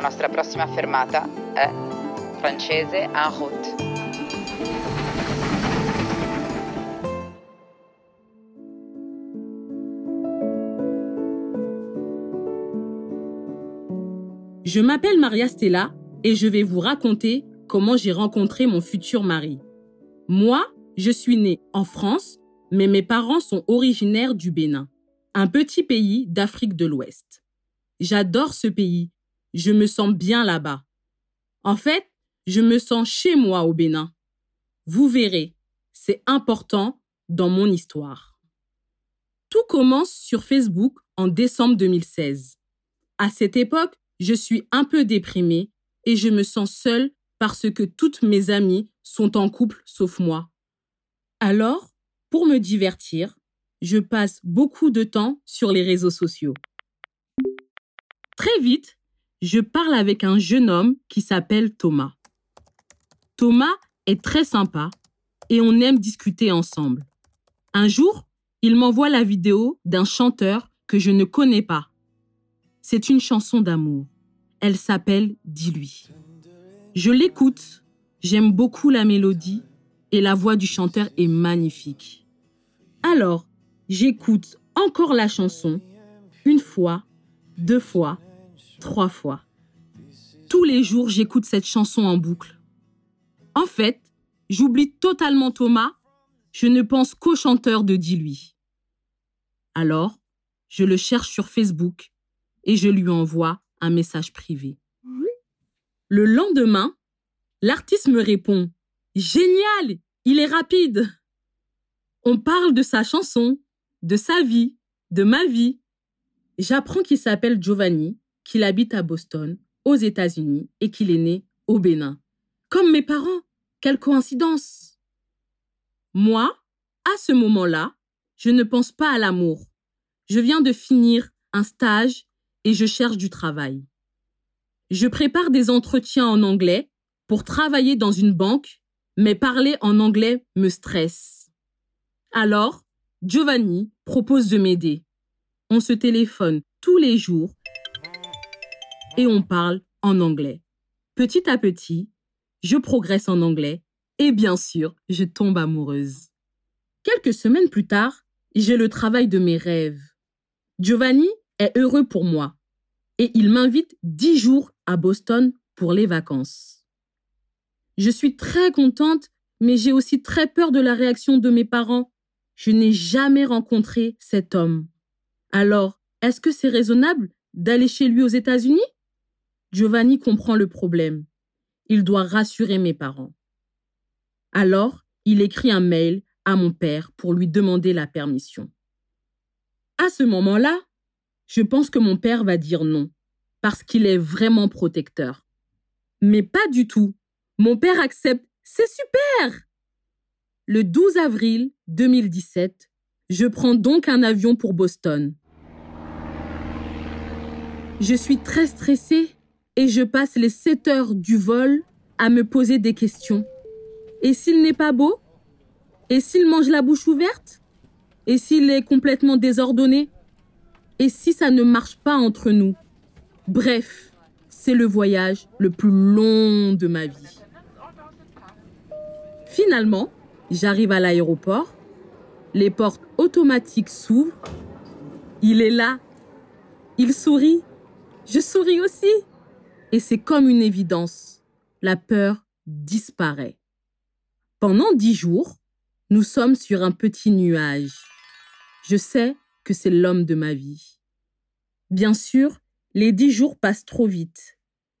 La nostra fermata è en route. Je m'appelle Maria Stella et je vais vous raconter comment j'ai rencontré mon futur mari. Moi, je suis née en France, mais mes parents sont originaires du Bénin, un petit pays d'Afrique de l'Ouest. J'adore ce pays, je me sens bien là-bas. En fait, je me sens chez moi au Bénin. Vous verrez, c'est important dans mon histoire. Tout commence sur Facebook en décembre 2016. À cette époque, je suis un peu déprimée et je me sens seule parce que toutes mes amies sont en couple sauf moi. Alors, pour me divertir, je passe beaucoup de temps sur les réseaux sociaux. Très vite, je parle avec un jeune homme qui s'appelle Thomas. Thomas est très sympa et on aime discuter ensemble. Un jour, il m'envoie la vidéo d'un chanteur que je ne connais pas. C'est une chanson d'amour. Elle s'appelle Dis-lui. Je l'écoute, j'aime beaucoup la mélodie et la voix du chanteur est magnifique. Alors, j'écoute encore la chanson, une fois, deux fois, trois fois. Tous les jours, j'écoute cette chanson en boucle. En fait, j'oublie totalement Thomas, je ne pense qu'au chanteur de Dis-lui. Alors, je le cherche sur Facebook et je lui envoie un message privé. Le lendemain, l'artiste me répond Génial, il est rapide. On parle de sa chanson, de sa vie, de ma vie. J'apprends qu'il s'appelle Giovanni, qu'il habite à Boston, aux États-Unis, et qu'il est né au Bénin. Comme mes parents, quelle coïncidence. Moi, à ce moment-là, je ne pense pas à l'amour. Je viens de finir un stage et je cherche du travail. Je prépare des entretiens en anglais pour travailler dans une banque, mais parler en anglais me stresse. Alors, Giovanni propose de m'aider. On se téléphone tous les jours et on parle en anglais. Petit à petit, je progresse en anglais et bien sûr, je tombe amoureuse. Quelques semaines plus tard, j'ai le travail de mes rêves. Giovanni est heureux pour moi et il m'invite dix jours à Boston pour les vacances. Je suis très contente, mais j'ai aussi très peur de la réaction de mes parents. Je n'ai jamais rencontré cet homme. Alors, est-ce que c'est raisonnable d'aller chez lui aux États-Unis? Giovanni comprend le problème. Il doit rassurer mes parents. Alors, il écrit un mail à mon père pour lui demander la permission. À ce moment-là, je pense que mon père va dire non, parce qu'il est vraiment protecteur. Mais pas du tout. Mon père accepte. C'est super Le 12 avril 2017, je prends donc un avion pour Boston. Je suis très stressée et je passe les 7 heures du vol à me poser des questions. Et s'il n'est pas beau? Et s'il mange la bouche ouverte? Et s'il est complètement désordonné? Et si ça ne marche pas entre nous? Bref, c'est le voyage le plus long de ma vie. Finalement, j'arrive à l'aéroport, les portes automatiques s'ouvrent, il est là, il sourit, je souris aussi. Et c'est comme une évidence, la peur disparaît. Pendant dix jours, nous sommes sur un petit nuage. Je sais que c'est l'homme de ma vie. Bien sûr, les dix jours passent trop vite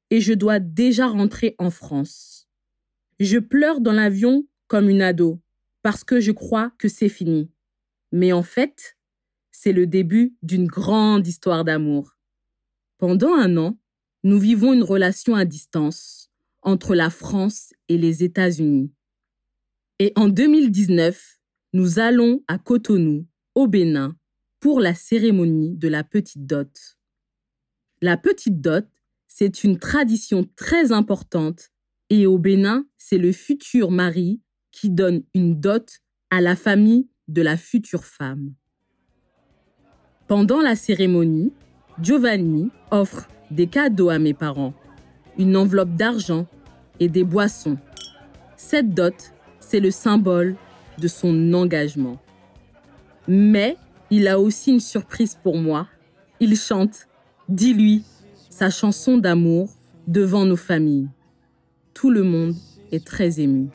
et je dois déjà rentrer en France. Je pleure dans l'avion comme une ado parce que je crois que c'est fini. Mais en fait, c'est le début d'une grande histoire d'amour. Pendant un an, nous vivons une relation à distance entre la France et les États-Unis. Et en 2019, nous allons à Cotonou, au Bénin, pour la cérémonie de la petite dot. La petite dot, c'est une tradition très importante et au Bénin, c'est le futur mari qui donne une dot à la famille de la future femme. Pendant la cérémonie, Giovanni offre des cadeaux à mes parents une enveloppe d'argent et des boissons. Cette dot, c'est le symbole de son engagement. Mais il a aussi une surprise pour moi. Il chante Dis-lui sa chanson d'amour devant nos familles. Tout le monde est très ému.